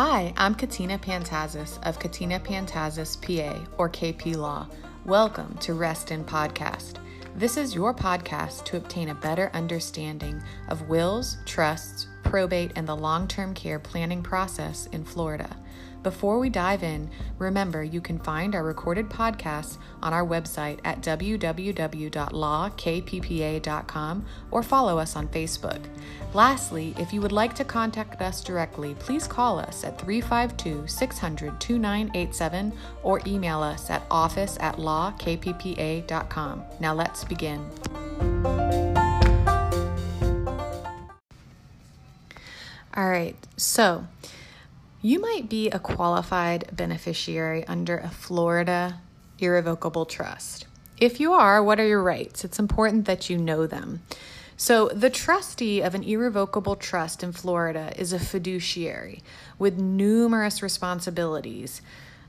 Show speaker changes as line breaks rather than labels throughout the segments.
Hi, I'm Katina Pantazis of Katina Pantazis PA or KP Law. Welcome to Rest In Podcast. This is your podcast to obtain a better understanding of wills, trusts, probate, and the long term care planning process in Florida. Before we dive in, remember you can find our recorded podcasts on our website at www.lawkppa.com or follow us on Facebook. Lastly, if you would like to contact us directly, please call us at 352 600 2987 or email us at office at lawkppa.com. Now let's begin. All right, so you might be a qualified beneficiary under a Florida irrevocable trust. If you are, what are your rights? It's important that you know them. So, the trustee of an irrevocable trust in Florida is a fiduciary with numerous responsibilities,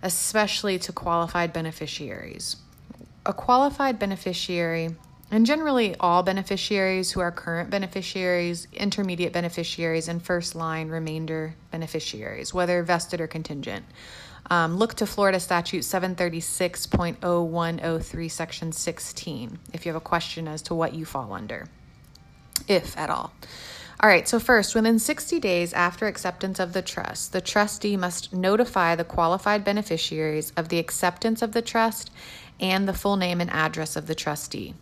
especially to qualified beneficiaries. A qualified beneficiary and generally all beneficiaries who are current beneficiaries, intermediate beneficiaries, and first line remainder beneficiaries, whether vested or contingent. Um, look to Florida Statute 736.0103, Section 16, if you have a question as to what you fall under, if at all. All right, so first, within 60 days after acceptance of the trust, the trustee must notify the qualified beneficiaries of the acceptance of the trust and the full name and address of the trustee.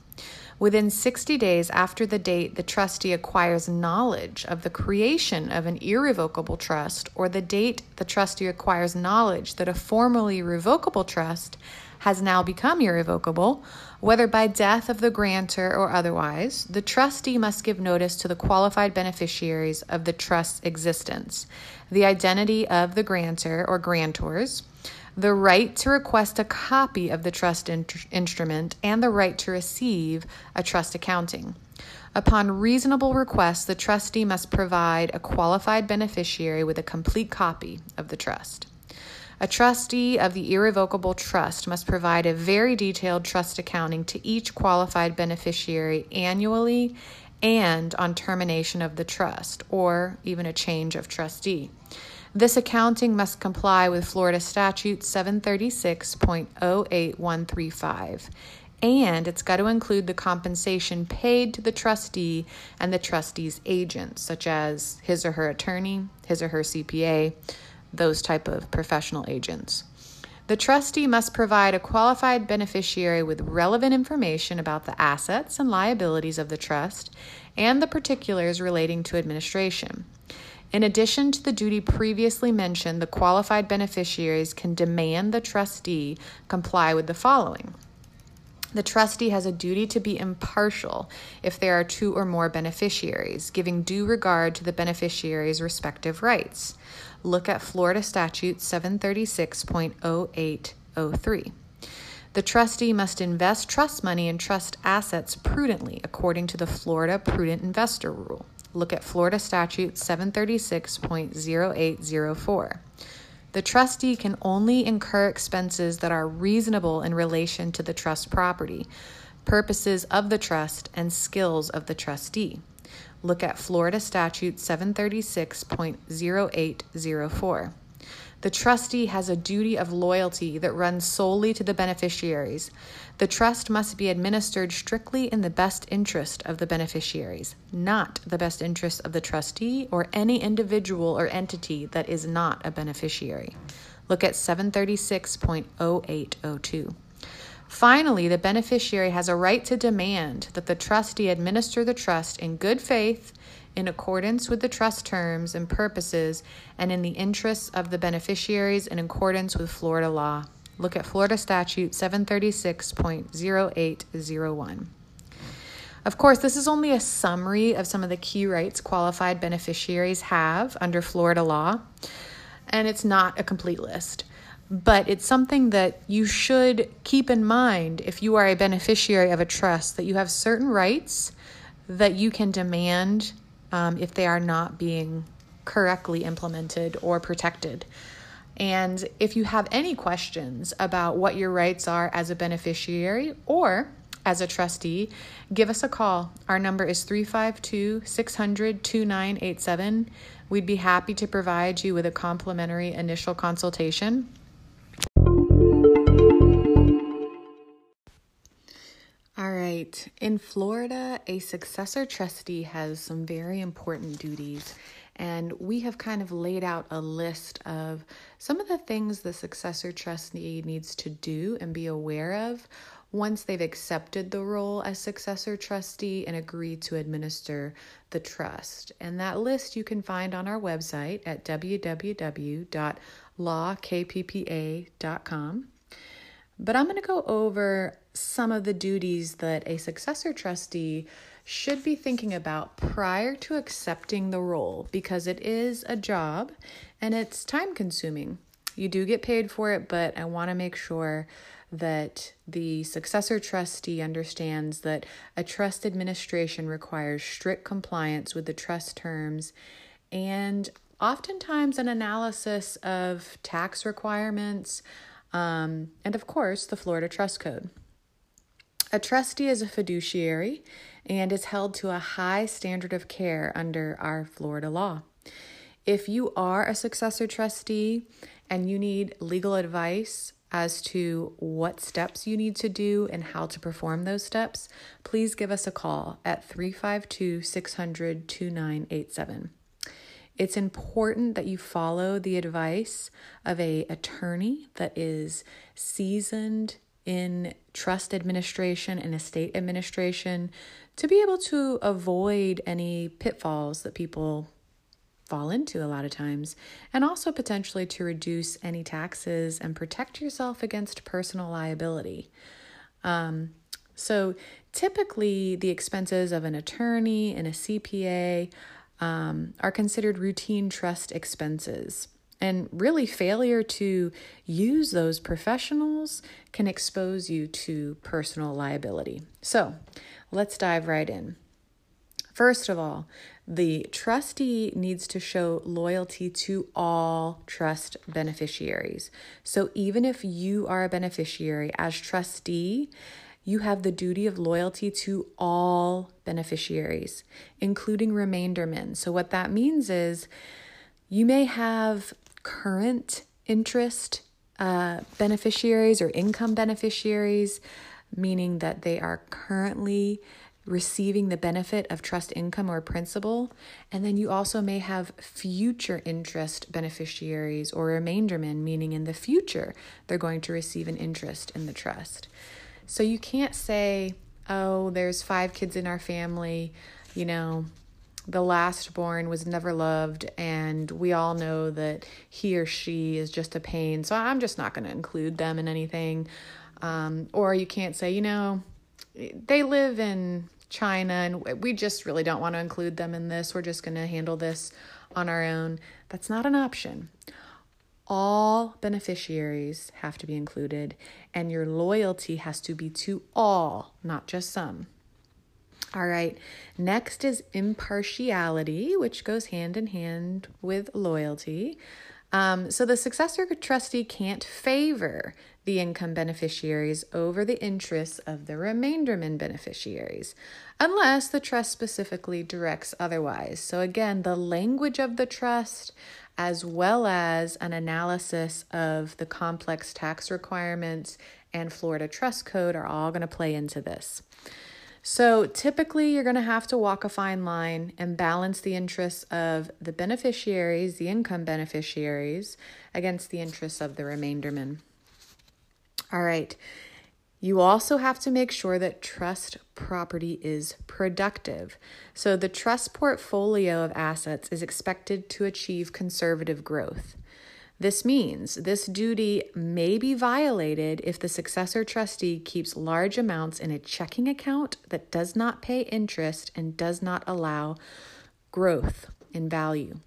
Within 60 days after the date the trustee acquires knowledge of the creation of an irrevocable trust, or the date the trustee acquires knowledge that a formerly revocable trust has now become irrevocable, whether by death of the grantor or otherwise, the trustee must give notice to the qualified beneficiaries of the trust's existence, the identity of the grantor or grantors the right to request a copy of the trust in- instrument, and the right to receive a trust accounting. Upon reasonable request, the trustee must provide a qualified beneficiary with a complete copy of the trust. A trustee of the irrevocable trust must provide a very detailed trust accounting to each qualified beneficiary annually and on termination of the trust or even a change of trustee. This accounting must comply with Florida Statute 736.08135 and it's got to include the compensation paid to the trustee and the trustee's agents such as his or her attorney his or her cpa those type of professional agents. The trustee must provide a qualified beneficiary with relevant information about the assets and liabilities of the trust and the particulars relating to administration in addition to the duty previously mentioned, the qualified beneficiaries can demand the trustee comply with the following. The trustee has a duty to be impartial if there are two or more beneficiaries, giving due regard to the beneficiaries' respective rights. Look at Florida Statute 736.0803. The trustee must invest trust money and trust assets prudently according to the Florida Prudent Investor Rule look at Florida Statute 736.0804. The trustee can only incur expenses that are reasonable in relation to the trust property, purposes of the trust, and skills of the trustee. Look at Florida Statute 736.0804. The trustee has a duty of loyalty that runs solely to the beneficiaries. The trust must be administered strictly in the best interest of the beneficiaries, not the best interest of the trustee or any individual or entity that is not a beneficiary. Look at 736.0802. Finally, the beneficiary has a right to demand that the trustee administer the trust in good faith in accordance with the trust terms and purposes and in the interests of the beneficiaries in accordance with Florida law. Look at Florida Statute 736.0801. Of course, this is only a summary of some of the key rights qualified beneficiaries have under Florida law, and it's not a complete list. But it's something that you should keep in mind if you are a beneficiary of a trust that you have certain rights that you can demand um, if they are not being correctly implemented or protected. And if you have any questions about what your rights are as a beneficiary or as a trustee, give us a call. Our number is 352 600 2987. We'd be happy to provide you with a complimentary initial consultation. All right. In Florida, a successor trustee has some very important duties, and we have kind of laid out a list of some of the things the successor trustee needs to do and be aware of once they've accepted the role as successor trustee and agreed to administer the trust. And that list you can find on our website at www.lawkppa.com. But I'm going to go over some of the duties that a successor trustee should be thinking about prior to accepting the role because it is a job and it's time consuming. You do get paid for it, but I want to make sure that the successor trustee understands that a trust administration requires strict compliance with the trust terms and oftentimes an analysis of tax requirements um, and, of course, the Florida Trust Code. A trustee is a fiduciary and is held to a high standard of care under our Florida law. If you are a successor trustee and you need legal advice as to what steps you need to do and how to perform those steps, please give us a call at 352 600 2987. It's important that you follow the advice of a attorney that is seasoned in trust administration and estate administration to be able to avoid any pitfalls that people fall into a lot of times, and also potentially to reduce any taxes and protect yourself against personal liability. Um, so, typically, the expenses of an attorney and a CPA um, are considered routine trust expenses. And really, failure to use those professionals can expose you to personal liability. So, let's dive right in. First of all, the trustee needs to show loyalty to all trust beneficiaries. So even if you are a beneficiary as trustee, you have the duty of loyalty to all beneficiaries, including remaindermen. So what that means is you may have current interest uh, beneficiaries or income beneficiaries, meaning that they are currently receiving the benefit of trust income or principal. And then you also may have future interest beneficiaries or remaindermen, meaning in the future they're going to receive an interest in the trust. So you can't say, oh, there's five kids in our family, you know, the last born was never loved, and we all know that he or she is just a pain, so I'm just not going to include them in anything. Um, or you can't say, you know, they live in China, and we just really don't want to include them in this. We're just going to handle this on our own. That's not an option. All beneficiaries have to be included, and your loyalty has to be to all, not just some. All right, next is impartiality, which goes hand in hand with loyalty. Um, so the successor trustee can't favor the income beneficiaries over the interests of the remainderman beneficiaries, unless the trust specifically directs otherwise. So, again, the language of the trust, as well as an analysis of the complex tax requirements and Florida Trust Code, are all going to play into this. So, typically, you're going to have to walk a fine line and balance the interests of the beneficiaries, the income beneficiaries, against the interests of the remaindermen. All right. You also have to make sure that trust property is productive. So, the trust portfolio of assets is expected to achieve conservative growth. This means this duty may be violated if the successor trustee keeps large amounts in a checking account that does not pay interest and does not allow growth in value.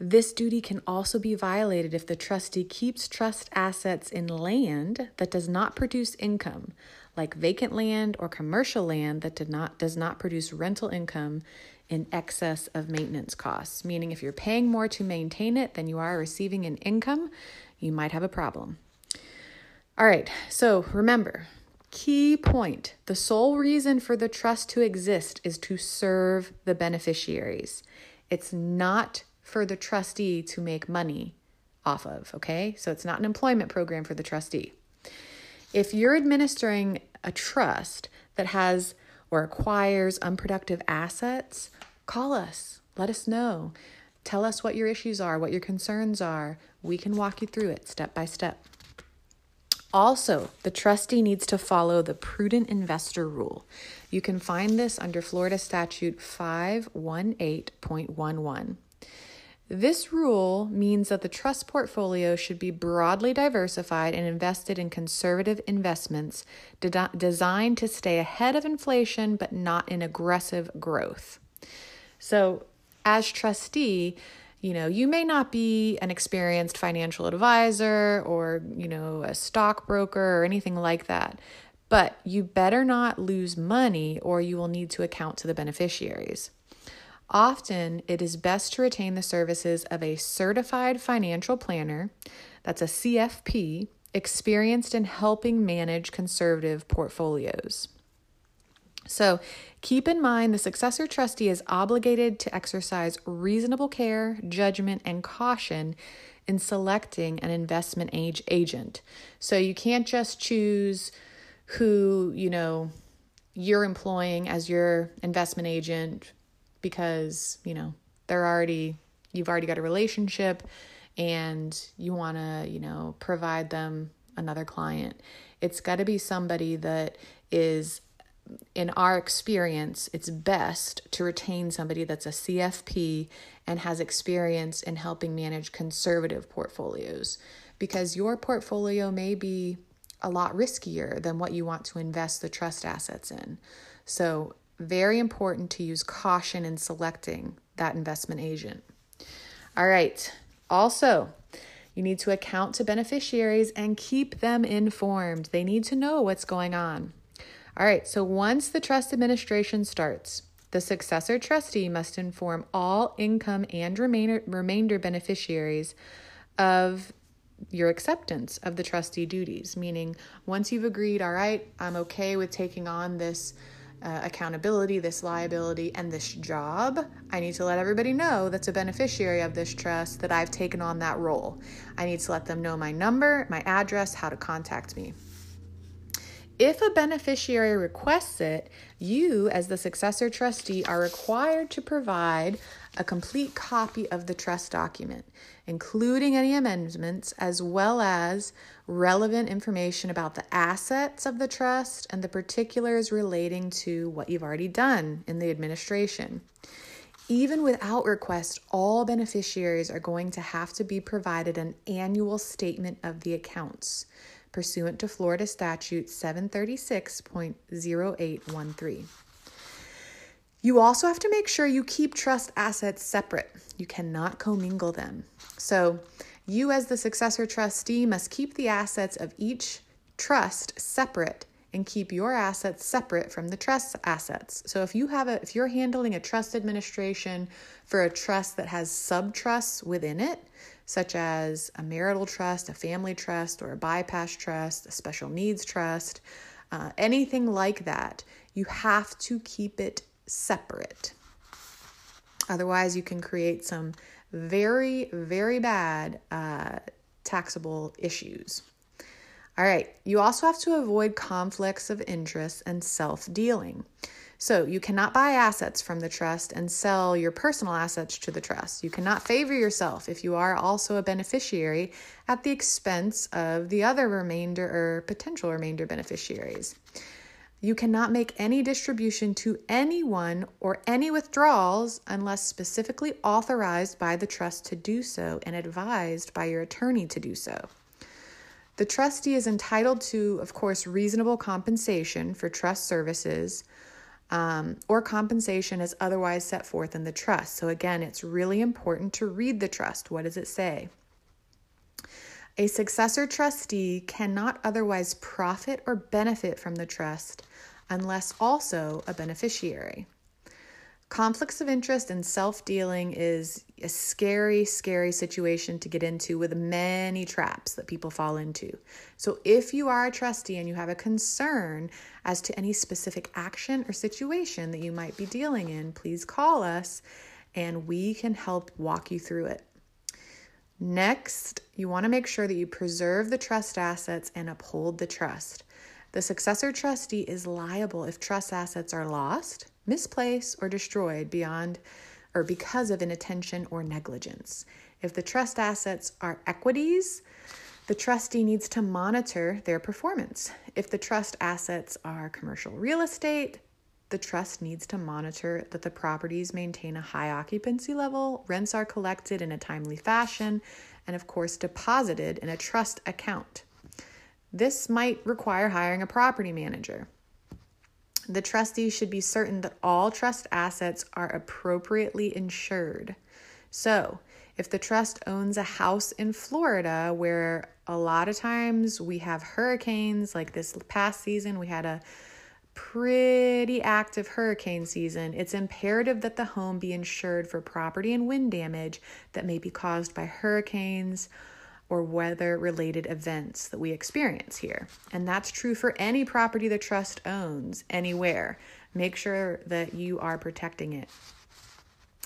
This duty can also be violated if the trustee keeps trust assets in land that does not produce income, like vacant land or commercial land that did not, does not produce rental income in excess of maintenance costs. Meaning, if you're paying more to maintain it than you are receiving in income, you might have a problem. All right, so remember Key point the sole reason for the trust to exist is to serve the beneficiaries. It's not for the trustee to make money off of, okay? So it's not an employment program for the trustee. If you're administering a trust that has or acquires unproductive assets, call us. Let us know. Tell us what your issues are, what your concerns are. We can walk you through it step by step. Also, the trustee needs to follow the prudent investor rule. You can find this under Florida Statute 518.11. This rule means that the trust portfolio should be broadly diversified and invested in conservative investments de- designed to stay ahead of inflation but not in aggressive growth. So, as trustee, you know, you may not be an experienced financial advisor or, you know, a stockbroker or anything like that, but you better not lose money or you will need to account to the beneficiaries. Often, it is best to retain the services of a certified financial planner, that's a CFP, experienced in helping manage conservative portfolios. So, keep in mind the successor trustee is obligated to exercise reasonable care, judgment, and caution in selecting an investment age agent. So, you can't just choose who, you know, you're employing as your investment agent because, you know, they're already, you've already got a relationship and you want to, you know, provide them another client. It's got to be somebody that is, in our experience, it's best to retain somebody that's a CFP and has experience in helping manage conservative portfolios because your portfolio may be a lot riskier than what you want to invest the trust assets in. So, very important to use caution in selecting that investment agent. All right. Also, you need to account to beneficiaries and keep them informed. They need to know what's going on. All right, so once the trust administration starts, the successor trustee must inform all income and remainder, remainder beneficiaries of your acceptance of the trustee duties, meaning once you've agreed, all right, I'm okay with taking on this uh, accountability, this liability, and this job, I need to let everybody know that's a beneficiary of this trust that I've taken on that role. I need to let them know my number, my address, how to contact me. If a beneficiary requests it, you, as the successor trustee, are required to provide a complete copy of the trust document, including any amendments, as well as relevant information about the assets of the trust and the particulars relating to what you've already done in the administration. Even without request, all beneficiaries are going to have to be provided an annual statement of the accounts pursuant to Florida Statute 736.0813. You also have to make sure you keep trust assets separate. You cannot commingle them. So, you, as the successor trustee, must keep the assets of each trust separate and keep your assets separate from the trust assets. So if you have a if you're handling a trust administration for a trust that has sub trusts within it, such as a marital trust, a family trust, or a bypass trust, a special needs trust, uh, anything like that, you have to keep it separate. Otherwise, you can create some very, very bad uh, taxable issues. All right, you also have to avoid conflicts of interest and self dealing. So, you cannot buy assets from the trust and sell your personal assets to the trust. You cannot favor yourself if you are also a beneficiary at the expense of the other remainder or potential remainder beneficiaries. You cannot make any distribution to anyone or any withdrawals unless specifically authorized by the trust to do so and advised by your attorney to do so. The trustee is entitled to, of course, reasonable compensation for trust services um, or compensation as otherwise set forth in the trust. So, again, it's really important to read the trust. What does it say? A successor trustee cannot otherwise profit or benefit from the trust unless also a beneficiary. Conflicts of interest and self dealing is a scary, scary situation to get into with many traps that people fall into. So, if you are a trustee and you have a concern as to any specific action or situation that you might be dealing in, please call us and we can help walk you through it. Next, you want to make sure that you preserve the trust assets and uphold the trust. The successor trustee is liable if trust assets are lost, misplaced, or destroyed beyond or because of inattention or negligence. If the trust assets are equities, the trustee needs to monitor their performance. If the trust assets are commercial real estate, the trust needs to monitor that the properties maintain a high occupancy level, rents are collected in a timely fashion, and of course, deposited in a trust account. This might require hiring a property manager. The trustee should be certain that all trust assets are appropriately insured. So, if the trust owns a house in Florida where a lot of times we have hurricanes, like this past season, we had a pretty active hurricane season, it's imperative that the home be insured for property and wind damage that may be caused by hurricanes or weather related events that we experience here. And that's true for any property the trust owns anywhere. Make sure that you are protecting it.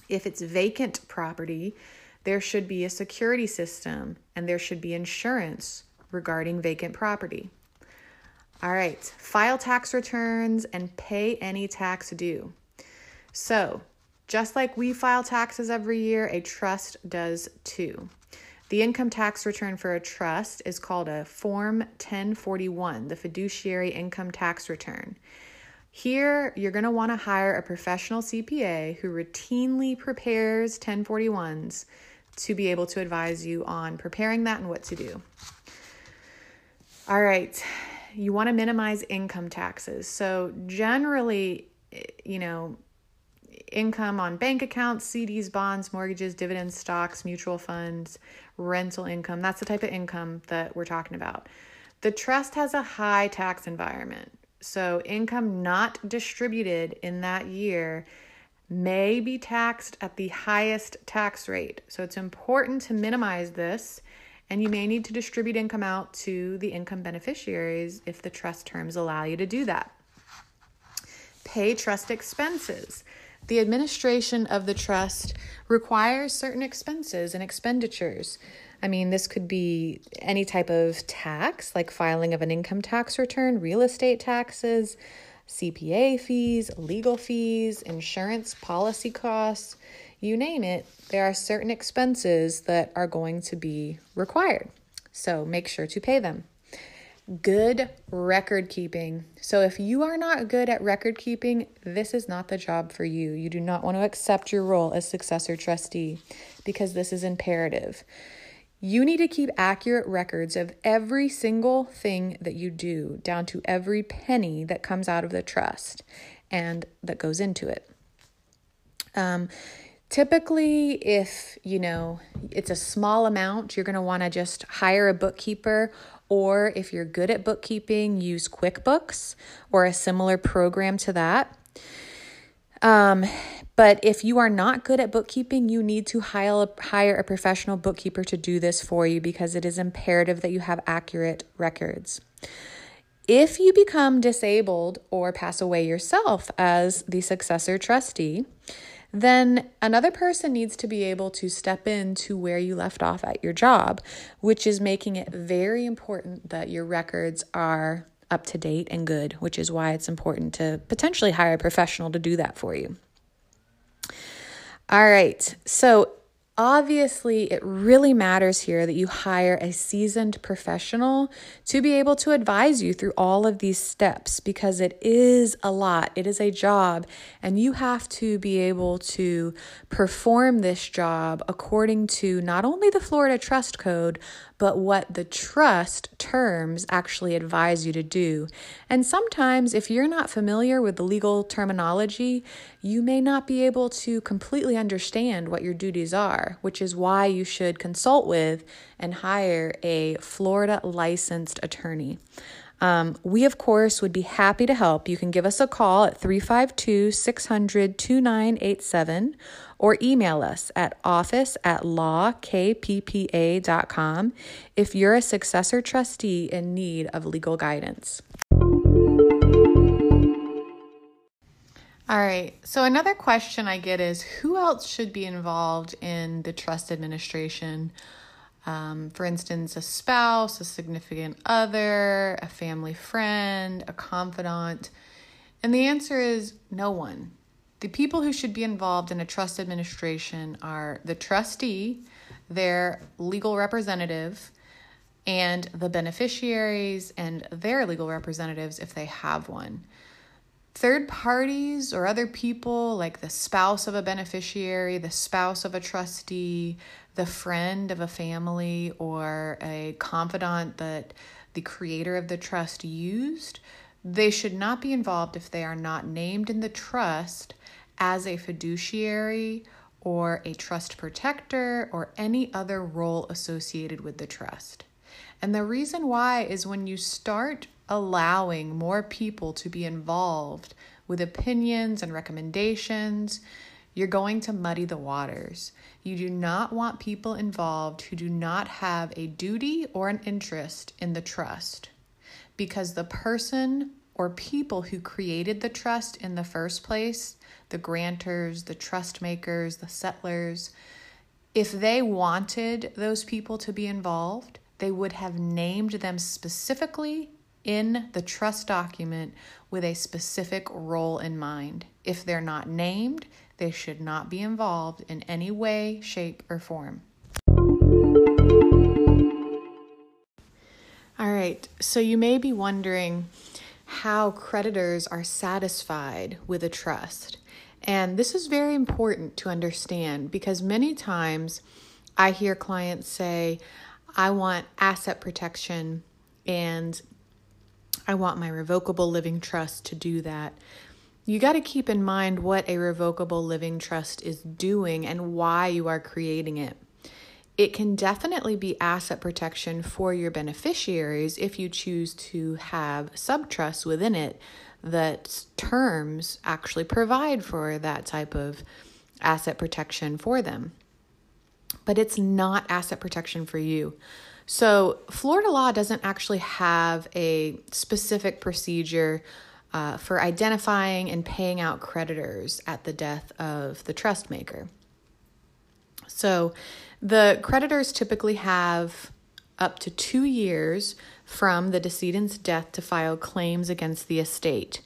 If it's vacant property, there should be a security system and there should be insurance regarding vacant property. All right, file tax returns and pay any tax due. So, just like we file taxes every year, a trust does too. The income tax return for a trust is called a Form 1041, the fiduciary income tax return. Here, you're going to want to hire a professional CPA who routinely prepares 1041s to be able to advise you on preparing that and what to do. All right, you want to minimize income taxes. So, generally, eh, you know, income on bank accounts, CDs, bonds, mortgages, dividends, stocks, mutual funds, rental income. That's the type of income that we're talking about. The trust has a high tax environment. So, income not distributed in that year may be taxed at the highest tax rate. So, it's important to minimize this and you may need to distribute income out to the income beneficiaries if the trust terms allow you to do that. Pay trust expenses. The administration of the trust requires certain expenses and expenditures. I mean, this could be any type of tax, like filing of an income tax return, real estate taxes, CPA fees, legal fees, insurance policy costs you name it, there are certain expenses that are going to be required. So make sure to pay them. Good record keeping. So, if you are not good at record keeping, this is not the job for you. You do not want to accept your role as successor trustee because this is imperative. You need to keep accurate records of every single thing that you do, down to every penny that comes out of the trust and that goes into it. Um, Typically, if you know it's a small amount, you're going to want to just hire a bookkeeper, or if you're good at bookkeeping, use QuickBooks or a similar program to that. Um, but if you are not good at bookkeeping, you need to hire hire a professional bookkeeper to do this for you because it is imperative that you have accurate records. If you become disabled or pass away yourself as the successor trustee, then another person needs to be able to step in to where you left off at your job, which is making it very important that your records are up to date and good, which is why it's important to potentially hire a professional to do that for you. All right, so Obviously, it really matters here that you hire a seasoned professional to be able to advise you through all of these steps because it is a lot. It is a job, and you have to be able to perform this job according to not only the Florida Trust Code, but what the trust terms actually advise you to do. And sometimes, if you're not familiar with the legal terminology, you may not be able to completely understand what your duties are, which is why you should consult with and hire a Florida licensed attorney. Um, we, of course, would be happy to help. You can give us a call at 352 600 2987 or email us at office at lawkppa.com if you're a successor trustee in need of legal guidance. All right, so another question I get is who else should be involved in the trust administration? Um, for instance, a spouse, a significant other, a family friend, a confidant. And the answer is no one. The people who should be involved in a trust administration are the trustee, their legal representative, and the beneficiaries and their legal representatives if they have one. Third parties or other people, like the spouse of a beneficiary, the spouse of a trustee, the friend of a family or a confidant that the creator of the trust used, they should not be involved if they are not named in the trust as a fiduciary or a trust protector or any other role associated with the trust. And the reason why is when you start allowing more people to be involved with opinions and recommendations, you're going to muddy the waters. You do not want people involved who do not have a duty or an interest in the trust because the person or people who created the trust in the first place, the grantors, the trust makers, the settlors, if they wanted those people to be involved, they would have named them specifically in the trust document with a specific role in mind. If they're not named, they should not be involved in any way, shape, or form. Right, so you may be wondering how creditors are satisfied with a trust. And this is very important to understand because many times I hear clients say, I want asset protection and I want my revocable living trust to do that you got to keep in mind what a revocable living trust is doing and why you are creating it. It can definitely be asset protection for your beneficiaries if you choose to have subtrusts within it that terms actually provide for that type of asset protection for them. But it's not asset protection for you. So, Florida law doesn't actually have a specific procedure uh, for identifying and paying out creditors at the death of the trust maker. So, the creditors typically have up to two years from the decedent's death to file claims against the estate.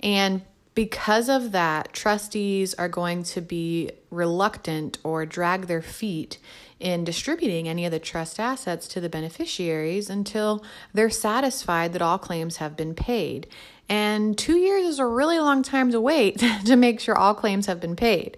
And because of that, trustees are going to be reluctant or drag their feet in distributing any of the trust assets to the beneficiaries until they're satisfied that all claims have been paid. And two years is a really long time to wait to make sure all claims have been paid.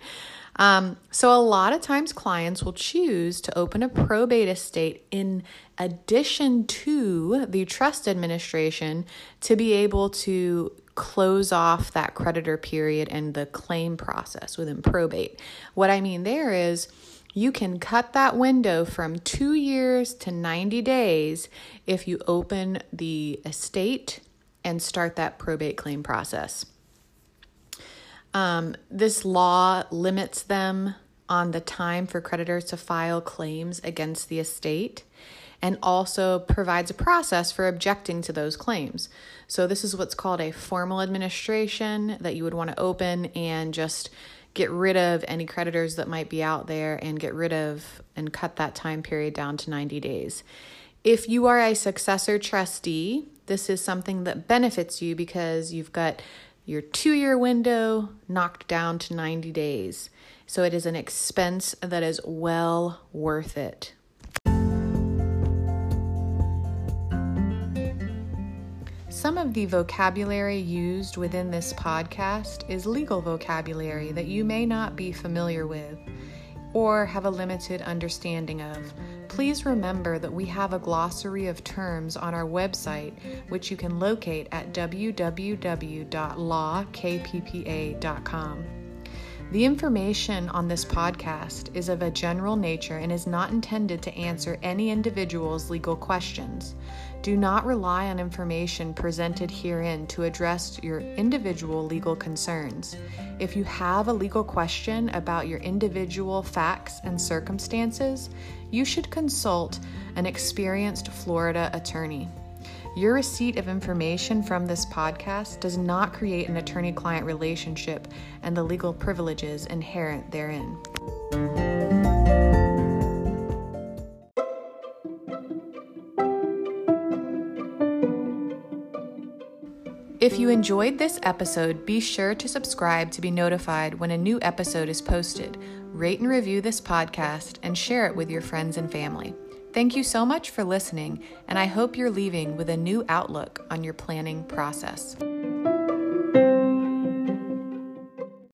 Um, so, a lot of times, clients will choose to open a probate estate in addition to the trust administration to be able to close off that creditor period and the claim process within probate. What I mean there is, you can cut that window from two years to 90 days if you open the estate and start that probate claim process. Um, this law limits them on the time for creditors to file claims against the estate and also provides a process for objecting to those claims. So, this is what's called a formal administration that you would want to open and just get rid of any creditors that might be out there and get rid of and cut that time period down to 90 days. If you are a successor trustee, this is something that benefits you because you've got your two year window knocked down to 90 days. So it is an expense that is well worth it. Some of the vocabulary used within this podcast is legal vocabulary that you may not be familiar with or have a limited understanding of please remember that we have a glossary of terms on our website, which you can locate at www.lawkppa.com. The information on this podcast is of a general nature and is not intended to answer any individual's legal questions. Do not rely on information presented herein to address your individual legal concerns. If you have a legal question about your individual facts and circumstances, you should consult an experienced Florida attorney. Your receipt of information from this podcast does not create an attorney client relationship and the legal privileges inherent therein. If you enjoyed this episode, be sure to subscribe to be notified when a new episode is posted. Rate and review this podcast and share it with your friends and family. Thank you so much for listening, and I hope you're leaving with a new outlook on your planning process.